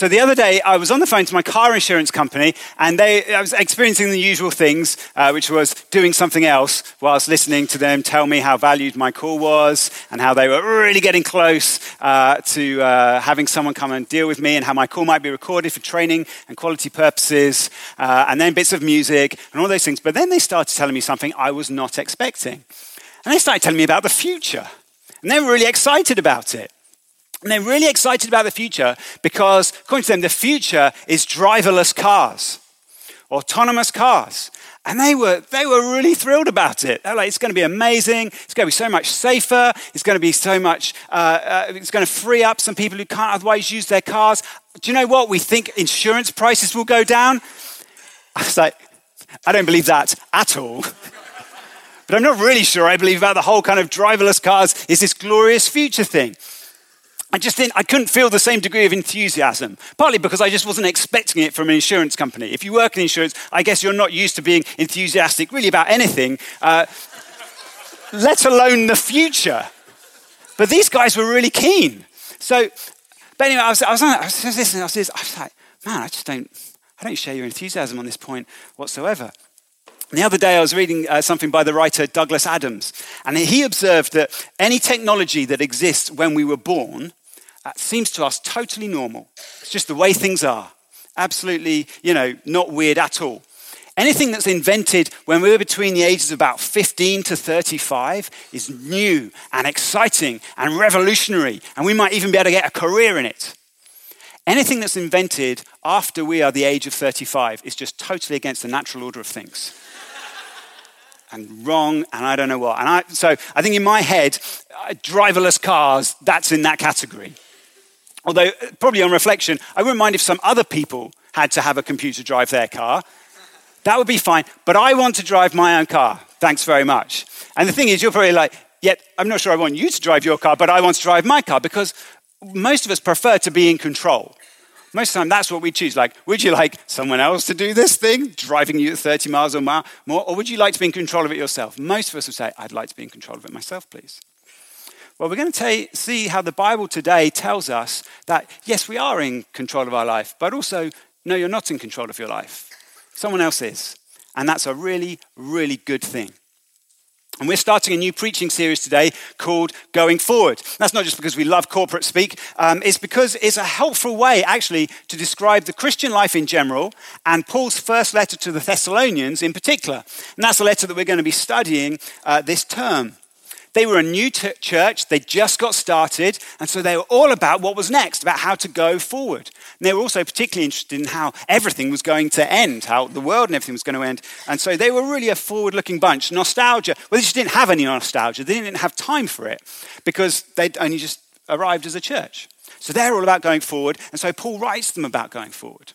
So the other day, I was on the phone to my car insurance company, and they, I was experiencing the usual things, uh, which was doing something else whilst listening to them tell me how valued my call was, and how they were really getting close uh, to uh, having someone come and deal with me, and how my call might be recorded for training and quality purposes, uh, and then bits of music and all those things. But then they started telling me something I was not expecting, and they started telling me about the future, and they were really excited about it. And they're really excited about the future because, according to them, the future is driverless cars, autonomous cars. And they were, they were really thrilled about it. They're like, it's going to be amazing. It's going to be so much safer. It's going to be so much, uh, uh, it's going to free up some people who can't otherwise use their cars. Do you know what? We think insurance prices will go down. I was like, I don't believe that at all. but I'm not really sure I believe about the whole kind of driverless cars is this glorious future thing. I just didn't, I couldn't feel the same degree of enthusiasm, partly because I just wasn't expecting it from an insurance company. If you work in insurance, I guess you're not used to being enthusiastic really about anything, uh, let alone the future. But these guys were really keen. So, but anyway, I was, I was, I was listening, I was, I was like, man, I just don't, I don't share your enthusiasm on this point whatsoever. The other day, I was reading uh, something by the writer Douglas Adams, and he observed that any technology that exists when we were born that seems to us totally normal. It's just the way things are. Absolutely, you know, not weird at all. Anything that's invented when we were between the ages of about 15 to 35 is new and exciting and revolutionary, and we might even be able to get a career in it. Anything that's invented after we are the age of 35 is just totally against the natural order of things. and wrong, and I don't know what. And I, so I think in my head, driverless cars, that's in that category. Although, uh, probably on reflection, I wouldn't mind if some other people had to have a computer drive their car. That would be fine. But I want to drive my own car. Thanks very much. And the thing is, you're probably like, yet I'm not sure I want you to drive your car, but I want to drive my car because most of us prefer to be in control. Most of the time, that's what we choose. Like, would you like someone else to do this thing, driving you at 30 miles or more, or would you like to be in control of it yourself? Most of us would say, I'd like to be in control of it myself, please. Well, we're going to see how the Bible today tells us that, yes, we are in control of our life, but also, no, you're not in control of your life. Someone else is. And that's a really, really good thing. And we're starting a new preaching series today called Going Forward. That's not just because we love corporate speak, um, it's because it's a helpful way, actually, to describe the Christian life in general and Paul's first letter to the Thessalonians in particular. And that's a letter that we're going to be studying uh, this term. They were a new t- church, they just got started, and so they were all about what was next, about how to go forward. And they were also particularly interested in how everything was going to end, how the world and everything was going to end. And so they were really a forward looking bunch. Nostalgia, well, they just didn't have any nostalgia, they didn't have time for it because they'd only just arrived as a church. So they're all about going forward, and so Paul writes them about going forward.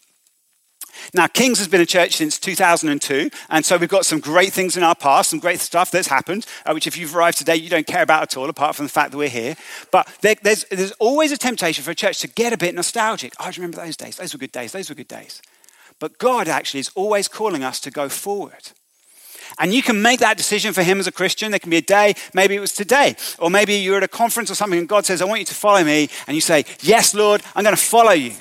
Now, Kings has been a church since 2002, and so we've got some great things in our past, some great stuff that's happened, uh, which if you've arrived today, you don't care about at all, apart from the fact that we're here. But there, there's, there's always a temptation for a church to get a bit nostalgic. I remember those days. Those were good days. Those were good days. But God actually is always calling us to go forward. And you can make that decision for him as a Christian. There can be a day, maybe it was today, or maybe you're at a conference or something and God says, I want you to follow me. And you say, Yes, Lord, I'm going to follow you.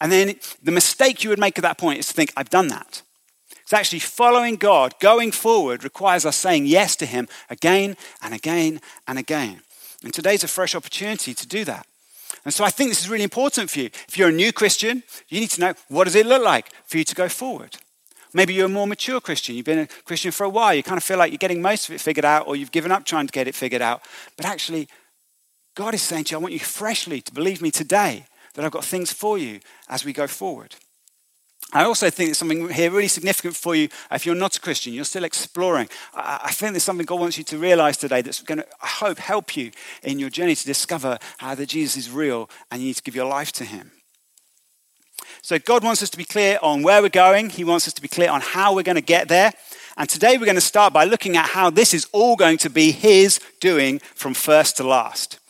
And then the mistake you would make at that point is to think, I've done that. It's actually following God, going forward, requires us saying yes to Him again and again and again. And today's a fresh opportunity to do that. And so I think this is really important for you. If you're a new Christian, you need to know what does it look like for you to go forward. Maybe you're a more mature Christian. You've been a Christian for a while. You kind of feel like you're getting most of it figured out, or you've given up trying to get it figured out. But actually, God is saying to you, I want you freshly to believe me today that I've got things for you as we go forward. I also think there's something here really significant for you if you're not a Christian, you're still exploring. I think there's something God wants you to realize today that's going to, I hope, help you in your journey to discover how that Jesus is real and you need to give your life to Him. So, God wants us to be clear on where we're going, He wants us to be clear on how we're going to get there. And today we're going to start by looking at how this is all going to be His doing from first to last.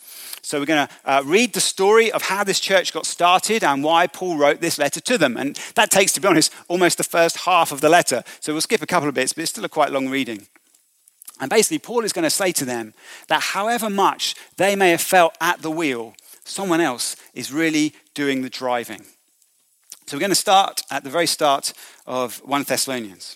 So we're going to uh, read the story of how this church got started and why Paul wrote this letter to them. And that takes, to be honest, almost the first half of the letter. So we'll skip a couple of bits, but it's still a quite long reading. And basically, Paul is going to say to them that however much they may have felt at the wheel, Someone else is really doing the driving. So we're going to start at the very start of 1 Thessalonians.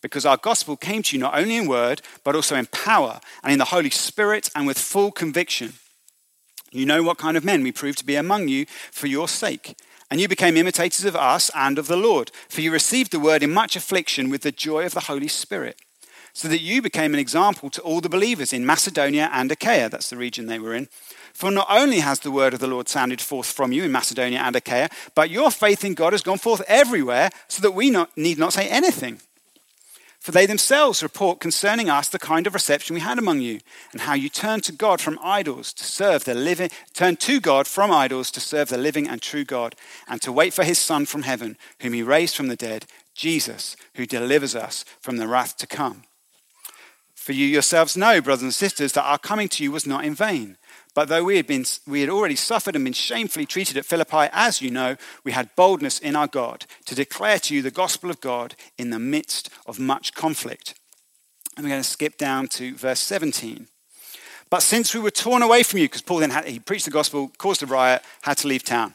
because our gospel came to you not only in word, but also in power and in the Holy Spirit and with full conviction. You know what kind of men we proved to be among you for your sake. And you became imitators of us and of the Lord, for you received the word in much affliction with the joy of the Holy Spirit so that you became an example to all the believers in Macedonia and Achaia. That's the region they were in. For not only has the word of the Lord sounded forth from you in Macedonia and Achaia, but your faith in God has gone forth everywhere, so that we not, need not say anything. For they themselves report concerning us the kind of reception we had among you, and how you turned to God from idols to serve the living, turned to God from idols to serve the living and true God, and to wait for his Son from heaven, whom he raised from the dead, Jesus, who delivers us from the wrath to come. For you yourselves know, brothers and sisters, that our coming to you was not in vain. But though we had, been, we had already suffered and been shamefully treated at Philippi, as you know, we had boldness in our God to declare to you the gospel of God in the midst of much conflict. And we're going to skip down to verse 17. But since we were torn away from you, because Paul then had, he preached the gospel, caused a riot, had to leave town.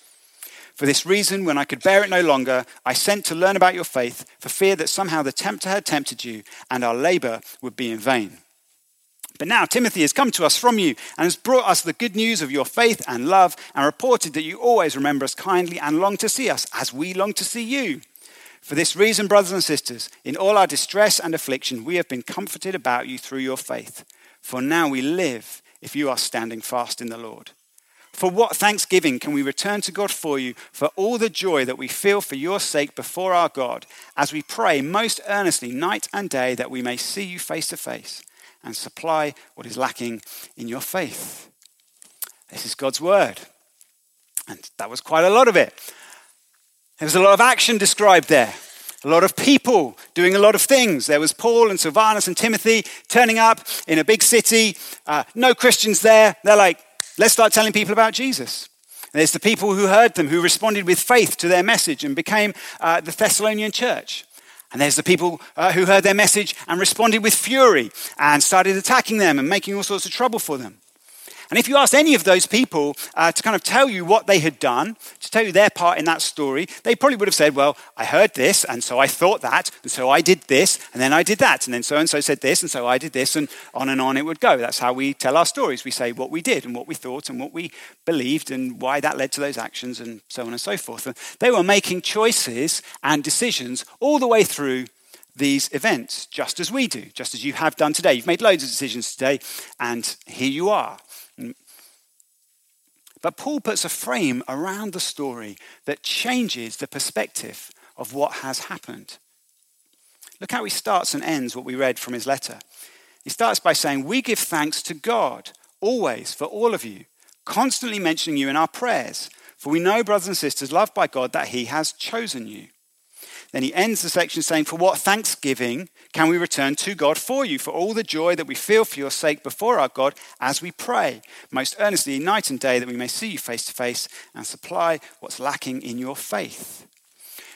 For this reason, when I could bear it no longer, I sent to learn about your faith, for fear that somehow the tempter had tempted you, and our labor would be in vain. But now Timothy has come to us from you and has brought us the good news of your faith and love, and reported that you always remember us kindly and long to see us, as we long to see you. For this reason, brothers and sisters, in all our distress and affliction, we have been comforted about you through your faith. For now we live if you are standing fast in the Lord. For what thanksgiving can we return to God for you for all the joy that we feel for your sake before our God as we pray most earnestly night and day that we may see you face to face and supply what is lacking in your faith? This is God's word. And that was quite a lot of it. There was a lot of action described there. A lot of people doing a lot of things. There was Paul and Silvanus and Timothy turning up in a big city. Uh, no Christians there. They're like, Let's start telling people about Jesus. And There's the people who heard them, who responded with faith to their message and became uh, the Thessalonian church. And there's the people uh, who heard their message and responded with fury and started attacking them and making all sorts of trouble for them. And if you asked any of those people uh, to kind of tell you what they had done, to tell you their part in that story, they probably would have said, Well, I heard this, and so I thought that, and so I did this, and then I did that, and then so and so said this, and so I did this, and on and on it would go. That's how we tell our stories. We say what we did, and what we thought, and what we believed, and why that led to those actions, and so on and so forth. And they were making choices and decisions all the way through these events, just as we do, just as you have done today. You've made loads of decisions today, and here you are. But Paul puts a frame around the story that changes the perspective of what has happened. Look how he starts and ends what we read from his letter. He starts by saying, We give thanks to God always for all of you, constantly mentioning you in our prayers. For we know, brothers and sisters, loved by God, that he has chosen you. Then he ends the section saying, For what thanksgiving can we return to God for you, for all the joy that we feel for your sake before our God as we pray, most earnestly night and day, that we may see you face to face and supply what's lacking in your faith.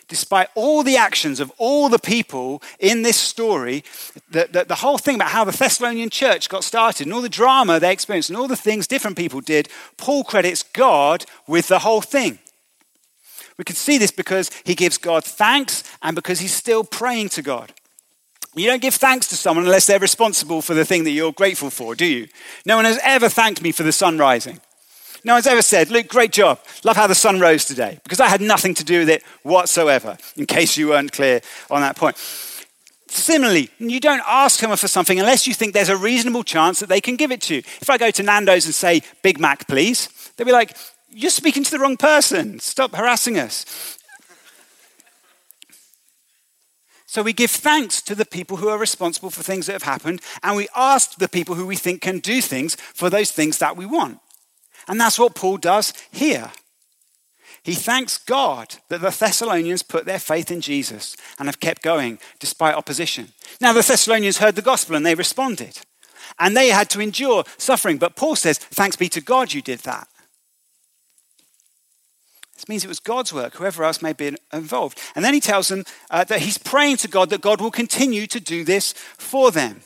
Despite all the actions of all the people in this story, the, the, the whole thing about how the Thessalonian church got started and all the drama they experienced and all the things different people did, Paul credits God with the whole thing. We can see this because he gives God thanks and because he's still praying to God. You don't give thanks to someone unless they're responsible for the thing that you're grateful for, do you? No one has ever thanked me for the sun rising. No one's ever said, Luke, great job. Love how the sun rose today. Because I had nothing to do with it whatsoever, in case you weren't clear on that point. Similarly, you don't ask someone for something unless you think there's a reasonable chance that they can give it to you. If I go to Nando's and say, Big Mac, please, they'll be like, You're speaking to the wrong person. Stop harassing us. So we give thanks to the people who are responsible for things that have happened, and we ask the people who we think can do things for those things that we want. And that's what Paul does here. He thanks God that the Thessalonians put their faith in Jesus and have kept going despite opposition. Now, the Thessalonians heard the gospel and they responded. And they had to endure suffering. But Paul says, Thanks be to God you did that. This means it was God's work, whoever else may be involved. And then he tells them uh, that he's praying to God that God will continue to do this for them.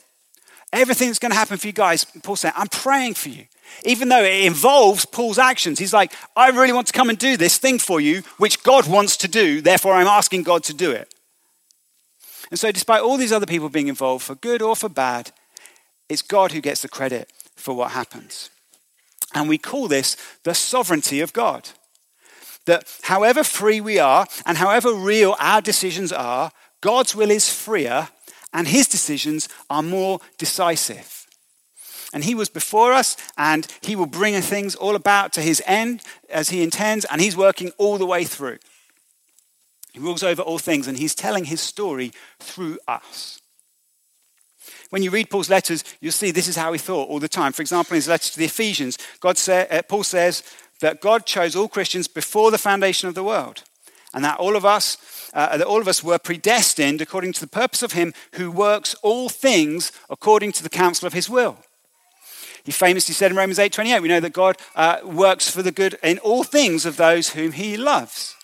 Everything that's going to happen for you guys, Paul said, I'm praying for you. Even though it involves Paul's actions, he's like, I really want to come and do this thing for you, which God wants to do, therefore I'm asking God to do it. And so, despite all these other people being involved, for good or for bad, it's God who gets the credit for what happens. And we call this the sovereignty of God that however free we are and however real our decisions are, God's will is freer and his decisions are more decisive. And he was before us, and he will bring things all about to his end as he intends, and he's working all the way through. He rules over all things, and he's telling his story through us. When you read Paul's letters, you'll see this is how he thought all the time. For example, in his letter to the Ephesians, God say, uh, Paul says, that God chose all Christians before the foundation of the world, and that all of us, uh, that all of us were predestined according to the purpose of Him who works all things according to the counsel of His will. He famously said in Romans 8:28, we know that God uh, works for the good in all things of those whom He loves.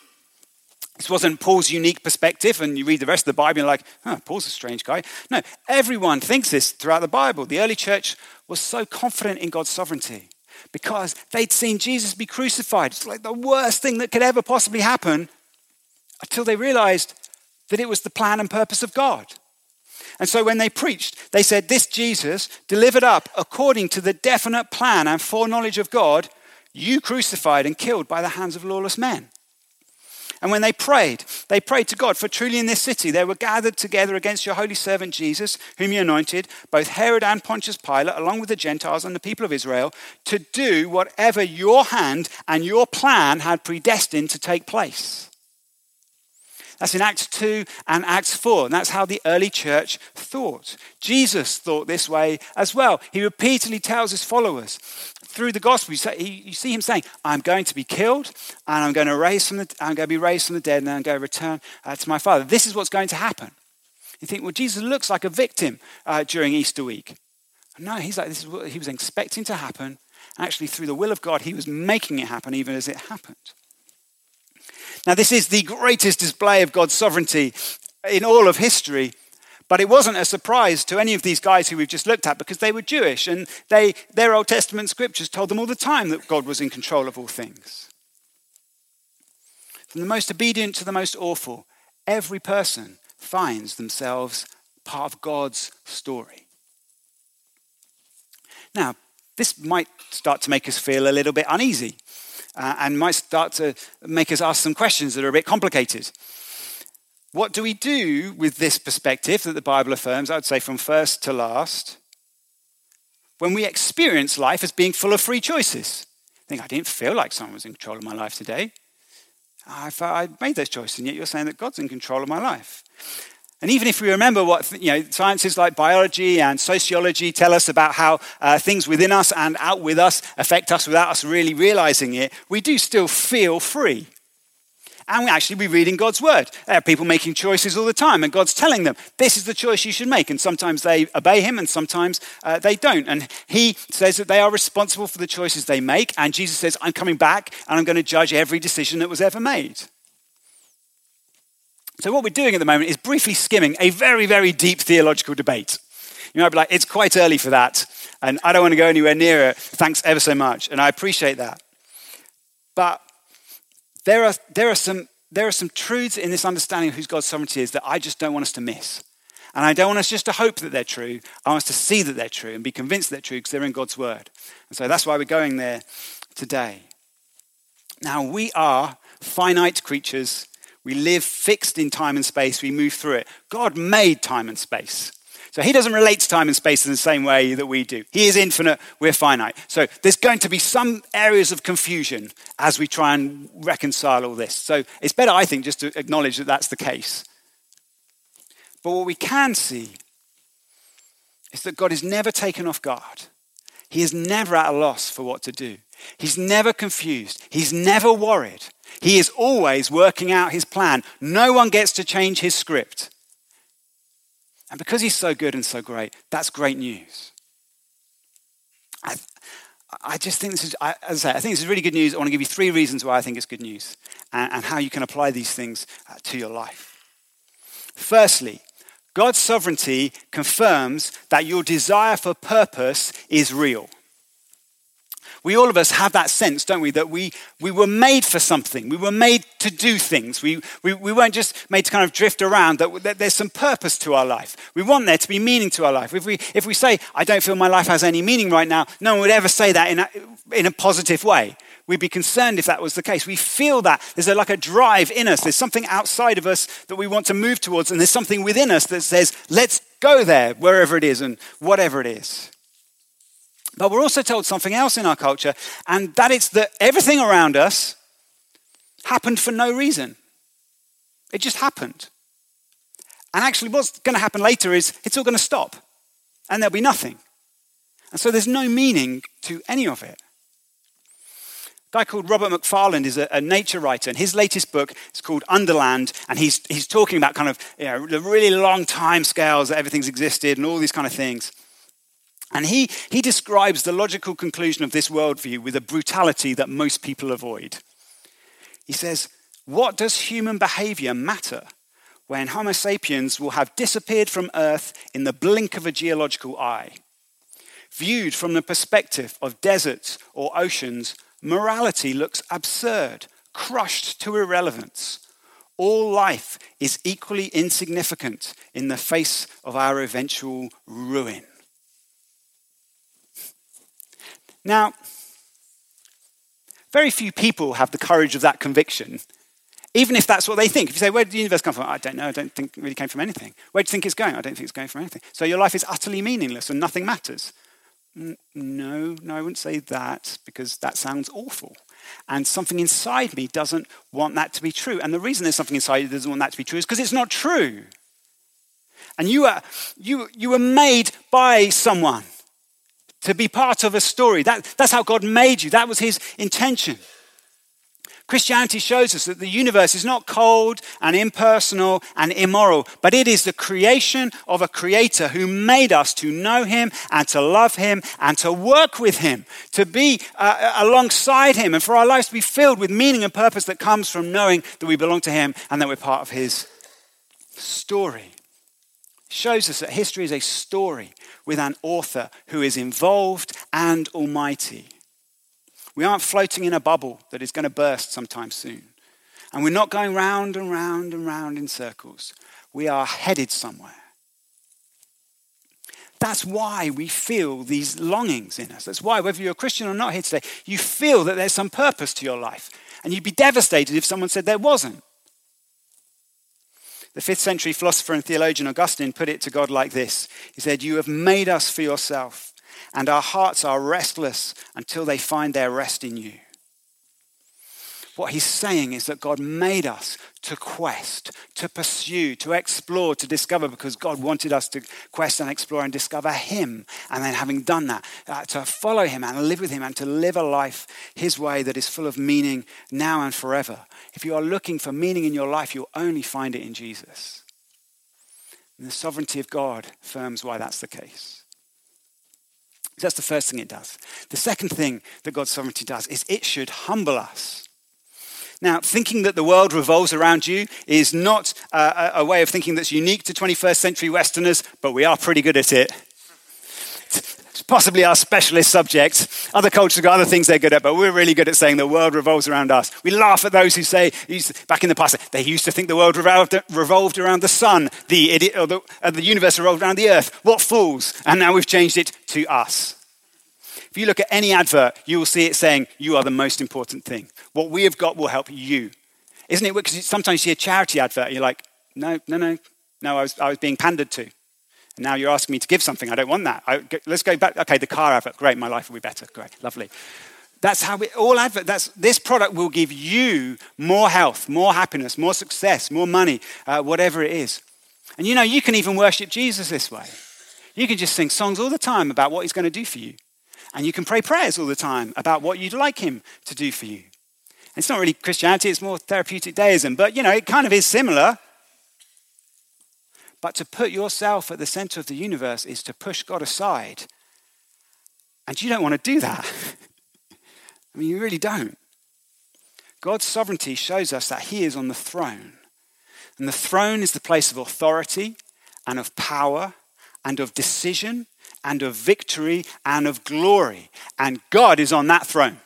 This wasn't Paul's unique perspective, and you read the rest of the Bible, and you're like, oh, Paul's a strange guy. No, everyone thinks this throughout the Bible. The early church was so confident in God's sovereignty because they'd seen Jesus be crucified. It's like the worst thing that could ever possibly happen until they realized that it was the plan and purpose of God. And so when they preached, they said, This Jesus, delivered up according to the definite plan and foreknowledge of God, you crucified and killed by the hands of lawless men. And when they prayed, they prayed to God, for truly in this city they were gathered together against your holy servant Jesus, whom you anointed, both Herod and Pontius Pilate, along with the Gentiles and the people of Israel, to do whatever your hand and your plan had predestined to take place. That's in Acts 2 and Acts 4. And that's how the early church thought. Jesus thought this way as well. He repeatedly tells his followers through the gospel, you see him saying, I'm going to be killed and I'm going to, raise from the, I'm going to be raised from the dead and I'm going to return uh, to my Father. This is what's going to happen. You think, well, Jesus looks like a victim uh, during Easter week. No, he's like, this is what he was expecting to happen. Actually, through the will of God, he was making it happen even as it happened. Now, this is the greatest display of God's sovereignty in all of history. But it wasn't a surprise to any of these guys who we've just looked at because they were Jewish and they, their Old Testament scriptures told them all the time that God was in control of all things. From the most obedient to the most awful, every person finds themselves part of God's story. Now, this might start to make us feel a little bit uneasy uh, and might start to make us ask some questions that are a bit complicated. What do we do with this perspective that the Bible affirms, I would say from first to last, when we experience life as being full of free choices? I think I didn't feel like someone was in control of my life today. I I made those choices, and yet you're saying that God's in control of my life. And even if we remember what you know, sciences like biology and sociology tell us about how uh, things within us and out with us affect us without us really realizing it, we do still feel free. And we actually be reading God's word. There are people making choices all the time, and God's telling them, this is the choice you should make. And sometimes they obey Him, and sometimes uh, they don't. And He says that they are responsible for the choices they make. And Jesus says, I'm coming back, and I'm going to judge every decision that was ever made. So, what we're doing at the moment is briefly skimming a very, very deep theological debate. You might be like, it's quite early for that, and I don't want to go anywhere near it. Thanks ever so much, and I appreciate that. But there are, there are some there are some truths in this understanding of who God's sovereignty is that I just don't want us to miss. And I don't want us just to hope that they're true. I want us to see that they're true and be convinced that they're true because they're in God's word. And so that's why we're going there today. Now, we are finite creatures. We live fixed in time and space. We move through it. God made time and space. So he doesn't relate to time and space in the same way that we do. He is infinite, we're finite. So there's going to be some areas of confusion as we try and reconcile all this. So it's better, I think, just to acknowledge that that's the case. But what we can see is that God is never taken off guard. He is never at a loss for what to do. He's never confused. He's never worried. He is always working out his plan. No one gets to change his script. And because he's so good and so great, that's great news. I, I just think this is, I, as I say, I think this is really good news. I want to give you three reasons why I think it's good news and, and how you can apply these things uh, to your life. Firstly, God's sovereignty confirms that your desire for purpose is real we all of us have that sense, don't we, that we, we were made for something. We were made to do things. We, we, we weren't just made to kind of drift around, that, that there's some purpose to our life. We want there to be meaning to our life. If we, if we say, I don't feel my life has any meaning right now, no one would ever say that in a, in a positive way. We'd be concerned if that was the case. We feel that there's a, like a drive in us. There's something outside of us that we want to move towards, and there's something within us that says, let's go there, wherever it is and whatever it is. But we're also told something else in our culture, and that it's that everything around us happened for no reason. It just happened. And actually, what's going to happen later is it's all going to stop, and there'll be nothing. And so there's no meaning to any of it. A guy called Robert Macfarlane is a, a, nature writer, and his latest book is called Underland, and he's, he's talking about kind of you know, the really long time scales that everything's existed and all these kind of things. And he, he describes the logical conclusion of this worldview with a brutality that most people avoid. He says, What does human behavior matter when Homo sapiens will have disappeared from Earth in the blink of a geological eye? Viewed from the perspective of deserts or oceans, morality looks absurd, crushed to irrelevance. All life is equally insignificant in the face of our eventual ruin. Now, very few people have the courage of that conviction, even if that's what they think. If you say, Where did the universe come from? I don't know. I don't think it really came from anything. Where do you think it's going? I don't think it's going from anything. So your life is utterly meaningless and nothing matters. No, no, I wouldn't say that because that sounds awful. And something inside me doesn't want that to be true. And the reason there's something inside you that doesn't want that to be true is because it's not true. And you are, you, you were made by someone to be part of a story. That, that's how God made you, that was his intention. Christianity shows us that the universe is not cold and impersonal and immoral, but it is the creation of a creator who made us to know him and to love him and to work with him, to be uh, alongside him, and for our lives to be filled with meaning and purpose that comes from knowing that we belong to him and that we're part of his story. Shows us that history is a story with an author who is involved and almighty. We aren't floating in a bubble that is going to burst sometime soon. And we're not going round and round and round in circles. We are headed somewhere. That's why we feel these longings in us. That's why, whether you're a Christian or not here today, you feel that there's some purpose to your life. And you'd be devastated if someone said there wasn't. The fifth century philosopher and theologian Augustine put it to God like this He said, You have made us for yourself, and our hearts are restless until they find their rest in you. What he's saying is that God made us to quest, to pursue, to explore, to discover, because God wanted us to quest and explore and discover Him. And then, having done that, uh, to follow Him and live with Him and to live a life His way that is full of meaning now and forever. If you are looking for meaning in your life, you'll only find it in Jesus. And the sovereignty of God affirms why that's the case. That's the first thing it does. The second thing that God's sovereignty does is it should humble us. Now, thinking that the world revolves around you is not uh, a way of thinking that's unique to 21st century Westerners, but we are pretty good at it. It's possibly our specialist subject. Other cultures got other things they're good at, but we're really good at saying the world revolves around us. We laugh at those who say, back in the past, they used to think the world revolved, around the sun, the, the, or the universe revolved around the earth. What fools! And now we've changed it to us. If you look at any advert, you will see it saying, You are the most important thing. What we have got will help you. Isn't it? Because sometimes you see a charity advert, you're like, No, no, no, no, I was, I was being pandered to. And now you're asking me to give something. I don't want that. I, let's go back. Okay, the car advert. Great, my life will be better. Great, lovely. That's how we all advert. That's this product will give you more health, more happiness, more success, more money, uh, whatever it is. And you know, you can even worship Jesus this way. You can just sing songs all the time about what he's going to do for you. And you can pray prayers all the time about what you'd like him to do for you. It's not really Christianity, it's more therapeutic deism, but you know, it kind of is similar. But to put yourself at the center of the universe is to push God aside. And you don't want to do that. I mean, you really don't. God's sovereignty shows us that He is on the throne. And the throne is the place of authority and of power and of decision and of victory and of glory. And God is on that throne.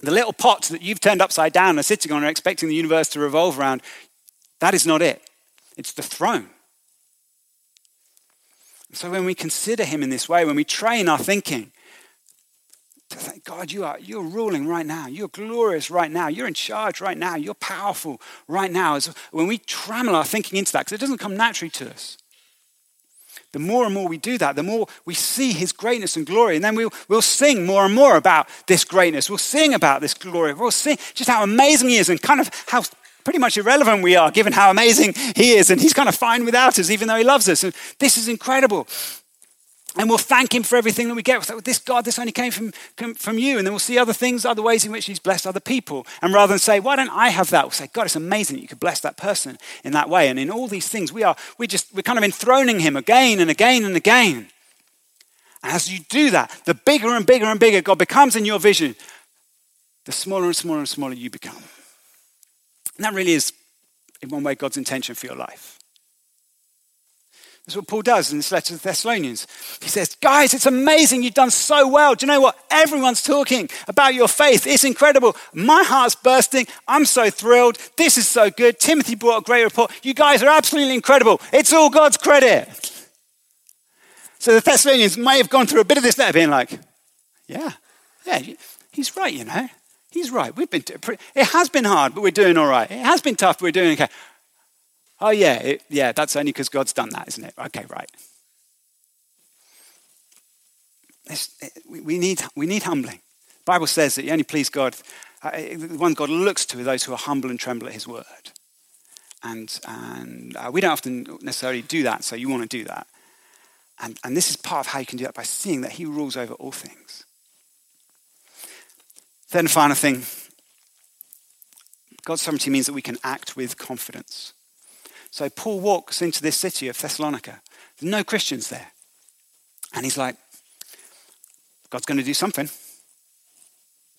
The little pots that you've turned upside down and are sitting on are expecting the universe to revolve around. That is not it. It's the throne. So when we consider him in this way, when we train our thinking, to think, God, you are you're ruling right now. You're glorious right now. You're in charge right now. You're powerful right now. As when we trammel our thinking into that, because it doesn't come naturally to us. The more and more we do that, the more we see his greatness and glory. And then we'll, we'll sing more and more about this greatness. We'll sing about this glory. We'll sing just how amazing he is and kind of how pretty much irrelevant we are, given how amazing He is. And He's kind of fine without us, even though He loves us. And this is incredible. And we'll thank Him for everything that we get. This God, this only came from, from you. And then we'll see other things, other ways in which He's blessed other people. And rather than say, why don't I have that? We'll say, God, it's amazing that you could bless that person in that way. And in all these things, we are, we just, we're kind of enthroning Him again and again and again. And as you do that, the bigger and bigger and bigger God becomes in your vision, the smaller and smaller and smaller you become. And that really is, in one way, God's intention for your life. That's what Paul does in this letter to the Thessalonians. He says, Guys, it's amazing. You've done so well. Do you know what? Everyone's talking about your faith. It's incredible. My heart's bursting. I'm so thrilled. This is so good. Timothy brought a great report. You guys are absolutely incredible. It's all God's credit. So the Thessalonians may have gone through a bit of this letter being like, Yeah, yeah, he's right, you know. He's right. We've been, it has been hard, but we're doing all right. It has been tough, but we're doing okay. Oh, yeah, it, yeah, that's only because God's done that, isn't it? Okay, right. It, we, need, we need humbling. The Bible says that you only please God, uh, the one God looks to are those who are humble and tremble at his word. And, and uh, we don't often necessarily do that, so you want to do that. And, and this is part of how you can do that by seeing that he rules over all things. Then, final thing God's sovereignty means that we can act with confidence. So, Paul walks into this city of Thessalonica. There's no Christians there. And he's like, God's going to do something.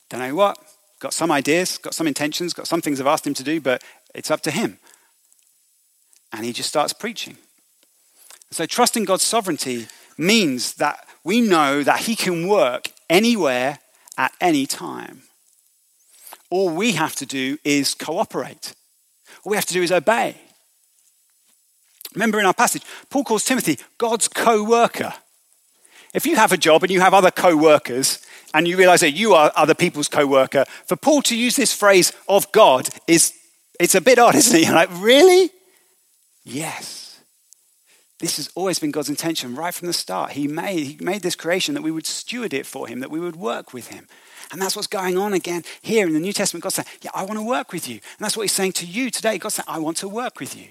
Don't know what. Got some ideas, got some intentions, got some things I've asked him to do, but it's up to him. And he just starts preaching. So, trusting God's sovereignty means that we know that he can work anywhere at any time. All we have to do is cooperate. All we have to do is obey. Remember in our passage, Paul calls Timothy God's co worker. If you have a job and you have other co workers, and you realize that you are other people's co worker, for Paul to use this phrase of God is it's a bit odd, isn't it? You're like, really? Yes. This has always been God's intention right from the start. He made, he made this creation that we would steward it for Him, that we would work with Him. And that's what's going on again here in the New Testament. God saying, Yeah, I want to work with you. And that's what He's saying to you today. God saying, I want to work with you.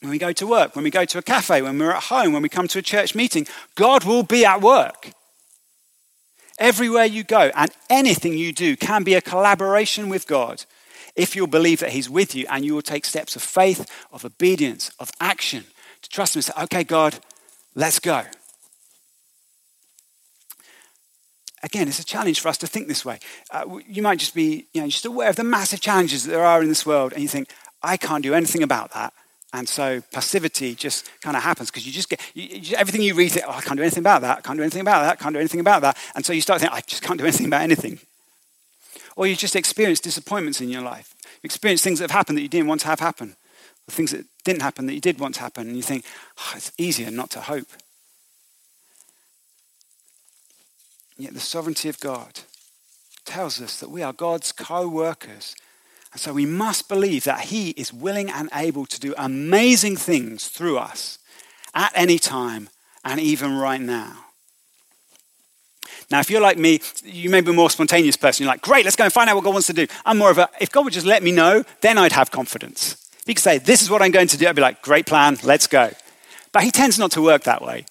When we go to work, when we go to a cafe, when we're at home, when we come to a church meeting, God will be at work. Everywhere you go and anything you do can be a collaboration with God if you'll believe that He's with you and you will take steps of faith, of obedience, of action to trust Him and say, okay, God, let's go. Again, it's a challenge for us to think this way. Uh, you might just be you know, just aware of the massive challenges that there are in this world, and you think, I can't do anything about that. And so passivity just kind of happens because you just get you, you, everything you read, oh, I can't do anything about that, can't do anything about that, can't do anything about that. And so you start thinking, I just can't do anything about anything. Or you just experience disappointments in your life. You experience things that have happened that you didn't want to have happen, or things that didn't happen that you did want to happen. And you think, oh, it's easier not to hope. Yet the sovereignty of God tells us that we are God's co workers and so we must believe that He is willing and able to do amazing things through us at any time and even right now. Now, if you're like me, you may be a more spontaneous person. You're like, great, let's go and find out what God wants to do. I'm more of a, if God would just let me know, then I'd have confidence. If He could say, this is what I'm going to do, I'd be like, great plan, let's go. But He tends not to work that way.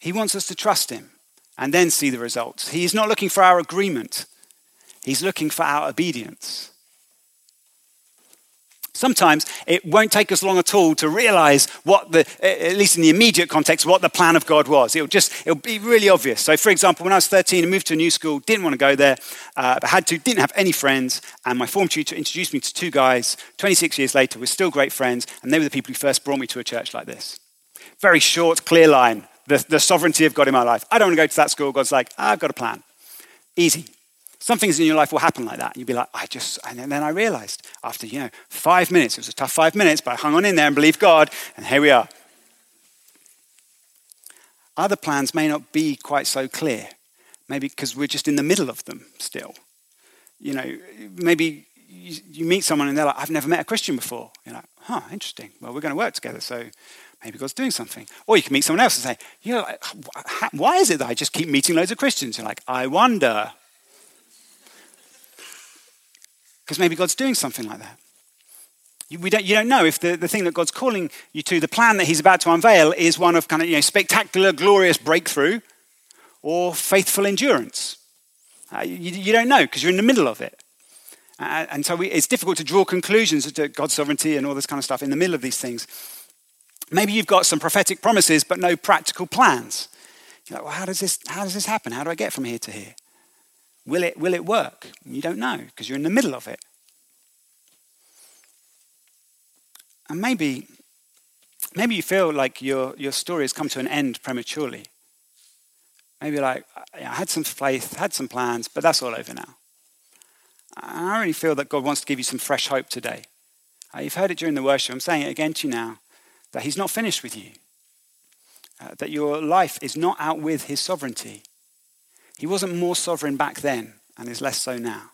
He wants us to trust Him and then see the results. He's not looking for our agreement. He's looking for our obedience. Sometimes it won't take us long at all to realize what the, at least in the immediate context, what the plan of God was. It'll just, it'll be really obvious. So, for example, when I was 13 and moved to a new school, didn't want to go there, uh, but had to, didn't have any friends, and my form tutor introduced me to two guys. 26 years later, we're still great friends, and they were the people who first brought me to a church like this. Very short, clear line, the, the sovereignty of God in my life. I don't want to go to that school. God's like, I've got a plan. Easy. Some things in your life will happen like that. And you'll be like, I just, and then I realized after, you know, five minutes, it was a tough five minutes, but I hung on in there and believed God, and here we are. Other plans may not be quite so clear, maybe because we're just in the middle of them still. You know, maybe you, you meet someone and they're like, I've never met a Christian before. You're like, huh, interesting. Well, we're going to work together, so maybe God's doing something. Or you can meet someone else and say, you know, why is it that I just keep meeting loads of Christians? You're like, I wonder. Because maybe God's doing something like that. You, we don't, you don't know if the, the thing that God's calling you to, the plan that He's about to unveil, is one of kind of you know, spectacular, glorious breakthrough or faithful endurance. Uh, you, you, don't know because you're in the middle of it. Uh, and so we, it's difficult to draw conclusions to God's sovereignty and all this kind of stuff in the middle of these things. Maybe you've got some prophetic promises but no practical plans. You're like, well, how does this, how does this happen? How do I get from here to here? Will it, will it work? You don't know because you're in the middle of it. And maybe, maybe you feel like your, your story has come to an end prematurely. Maybe like, I had some faith, had some plans, but that's all over now. I really feel that God wants to give you some fresh hope today. Uh, you've heard it during the worship. I'm saying it again to you now that He's not finished with you, uh, that your life is not out with His sovereignty. He wasn't more sovereign back then and is less so now.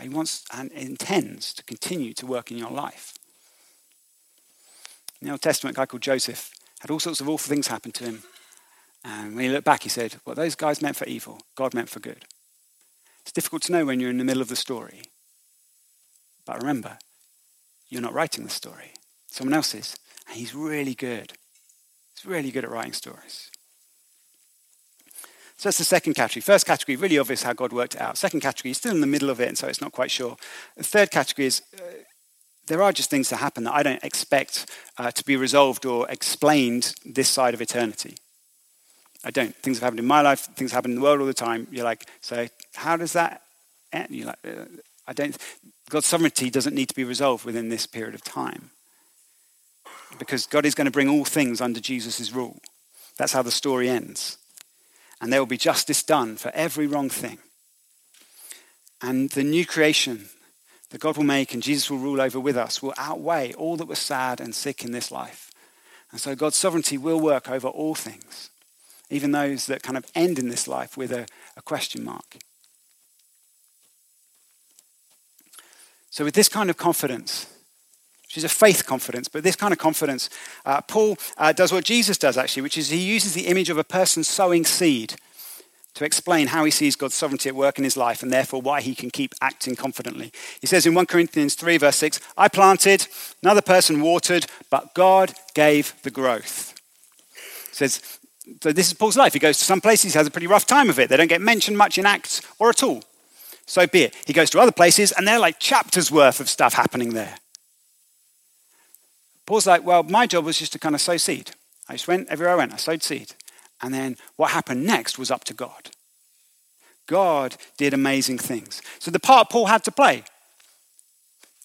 He wants and intends to continue to work in your life. In the Old Testament, a guy called Joseph had all sorts of awful things happen to him. And when he looked back, he said, What those guys meant for evil, God meant for good. It's difficult to know when you're in the middle of the story. But remember, you're not writing the story, someone else is. And he's really good. He's really good at writing stories. So that's the second category. First category, really obvious how God worked it out. Second category, still in the middle of it, and so it's not quite sure. The third category is uh, there are just things that happen that I don't expect uh, to be resolved or explained this side of eternity. I don't. Things have happened in my life, things happen in the world all the time. You're like, so how does that end? You're like, uh, I don't. God's sovereignty doesn't need to be resolved within this period of time. Because God is going to bring all things under Jesus' rule. That's how the story ends and there will be justice done for every wrong thing. And the new creation that God will make and Jesus will rule over with us will outweigh all that was sad and sick in this life. And so God's sovereignty will work over all things, even those that kind of end in this life with a, a question mark. So, with this kind of confidence, She's a faith confidence, but this kind of confidence, uh, Paul uh, does what Jesus does actually, which is he uses the image of a person sowing seed to explain how he sees God's sovereignty at work in his life and therefore why he can keep acting confidently. He says in 1 Corinthians 3, verse 6, I planted, another person watered, but God gave the growth. He says, so this is Paul's life. He goes to some places, he has a pretty rough time of it. They don't get mentioned much in Acts or at all. So be it. He goes to other places, and they're like chapters worth of stuff happening there. Paul's like, well, my job was just to kind of sow seed. I just went everywhere I went, I sowed seed. And then what happened next was up to God. God did amazing things. So the part Paul had to play,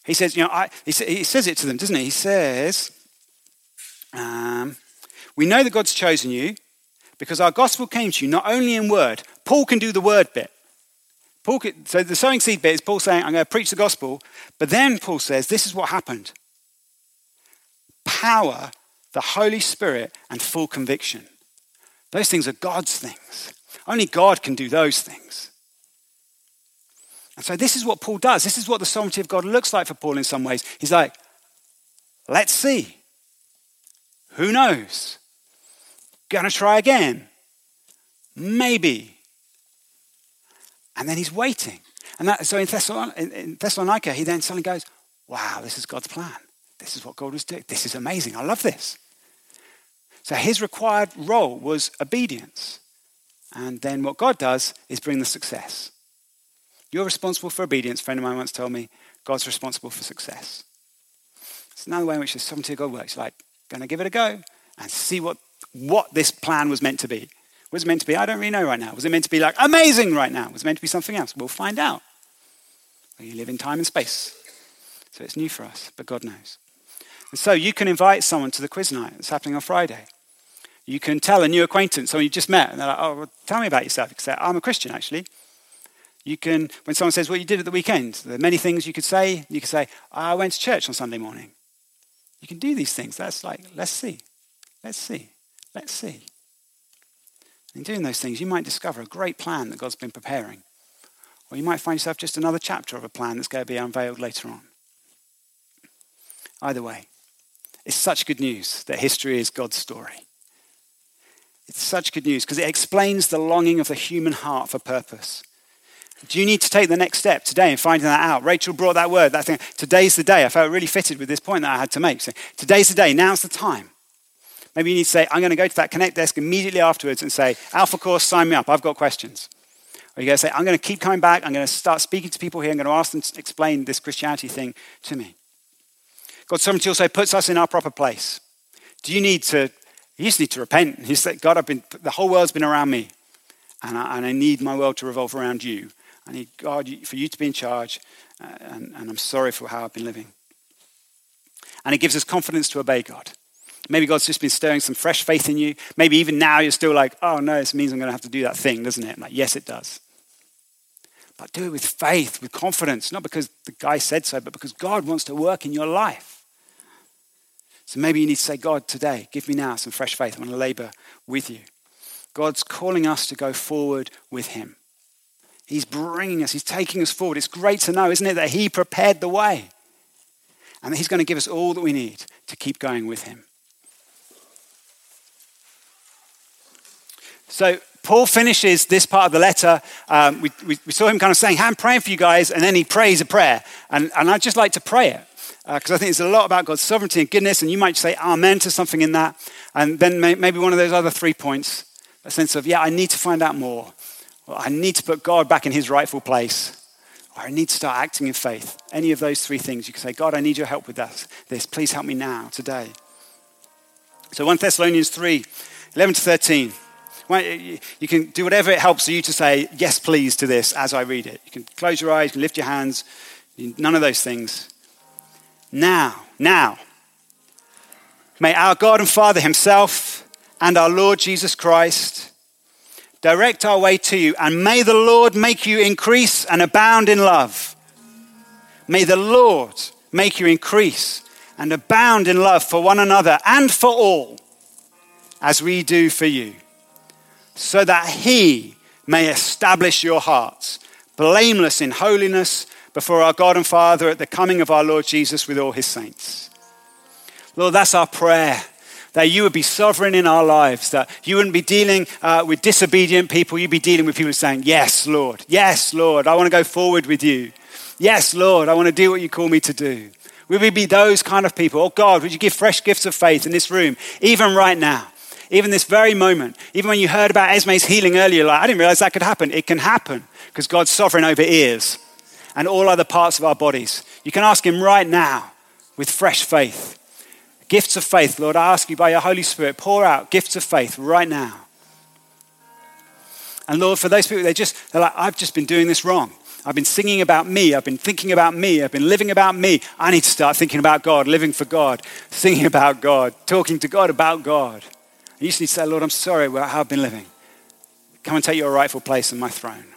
He says, you know, I, he, he, says it to them, doesn't he? He says, um, we know that God's chosen you because our gospel came to you not only in word. Paul can do the word bit. Paul could, so the sowing seed bit is Paul saying, I'm going to preach the gospel. But then Paul says, this is what happened. Power, the Holy Spirit, and full conviction. Those things are God's things. Only God can do those things. And so this is what Paul does. This is what the sovereignty of God looks like for Paul in some ways. He's like, let's see. Who knows? Gonna try again. Maybe. And then he's waiting. And that, so in, in Thessalonica, he then suddenly goes, wow, this is God's plan. This is what God was doing. This is amazing. I love this. So his required role was obedience. And then what God does is bring the success. You're responsible for obedience. A friend of mine once told me God's responsible for success. It's another way in which the sovereignty of God works. Like, to give it a go and see what, what this plan was meant to be. Was it meant to be? I don't really know right now. Was it meant to be like amazing right now? Was it meant to be something else? We'll find out. You live in time and space. So it's new for us, but God knows. And so you can invite someone to the quiz night that's happening on Friday. You can tell a new acquaintance, someone you just met, and they're like, oh, well, tell me about yourself. You can say, I'm a Christian, actually. You can, when someone says what you did at the weekend, there are many things you could say. You could say, I went to church on Sunday morning. You can do these things. That's like, let's see. Let's see. Let's see. In doing those things, you might discover a great plan that God's been preparing. Or you might find yourself just another chapter of a plan that's going to be unveiled later on. Either way, it's such good news that history is God's story. It's such good news because it explains the longing of the human heart for purpose. Do you need to take the next step today in finding that out? Rachel brought that word, that thing. Today's the day. I felt really fitted with this point that I had to make. So today's the day. Now's the time. Maybe you need to say, I'm going to go to that Connect desk immediately afterwards and say, Alpha Course, sign me up. I've got questions. Or you're going to say, I'm going to keep coming back. I'm going to start speaking to people here. I'm going to ask them to explain this Christianity thing to me. God's sovereignty also puts us in our proper place. Do you need to, you just need to repent. He said, God, I've been, the whole world's been around me. And I, and I need my world to revolve around you. I need God for you to be in charge. Uh, and, and I'm sorry for how I've been living. And it gives us confidence to obey God. Maybe God's just been stirring some fresh faith in you. Maybe even now you're still like, oh no, this means I'm going to have to do that thing, doesn't it? like, yes, it does. But do it with faith, with confidence, not because the guy said so, but because God wants to work in your life. So maybe you need to say, God, today, give me now some fresh faith. I want to labor with you. God's calling us to go forward with Him. He's bringing us, He's taking us forward. It's great to know, isn't it, that He prepared the way and that He's going to give us all that we need to keep going with Him. So Paul finishes this part of the letter. Um, we, we, we, saw him kind of saying, hey, I'm praying for you guys, and then he prays a prayer. And, and I'd just like to pray it because uh, I think it's a lot about God's sovereignty and goodness, and you might say amen to something in that. And then may, maybe one of those other three points, a sense of, yeah, I need to find out more. Or I need to put God back in his rightful place. Or I need to start acting in faith. Any of those three things, you can say, God, I need your help with that, this. Please help me now, today. So 1 Thessalonians 3, 11 to 13. You can do whatever it helps you to say, yes, please, to this as I read it. You can close your eyes, you can lift your hands, none of those things. Now, now, may our God and Father Himself and our Lord Jesus Christ direct our way to you, and may the Lord make you increase and abound in love. May the Lord make you increase and abound in love for one another and for all, as we do for you so that he may establish your hearts, blameless in holiness before our God and Father at the coming of our Lord Jesus with all his saints. Lord, that's our prayer. That you would be sovereign in our lives, that you wouldn't be dealing uh, with disobedient people, you'd be dealing with people saying, Yes, Lord, yes, Lord, I want to go forward with you. Yes, Lord, I want to do what you call me to do. Will we be those kind of people? Oh God, would you give fresh gifts of faith in this room, even right now? Even this very moment, even when you heard about Esme's healing earlier, like, I didn't realize that could happen. It can happen because God's sovereign over ears and all other parts of our bodies. You can ask Him right now with fresh faith. Gifts of faith, Lord, I ask you by your Holy Spirit, pour out gifts of faith right now. And Lord, for those people, they just, they're like, I've just been doing this wrong. I've been singing about me. I've been thinking about me. I've been living about me. I need to start thinking about God, living for God, singing about God, talking to God about God. I used to say, Lord, I'm sorry about how I've been living. Come and take your rightful place on my throne.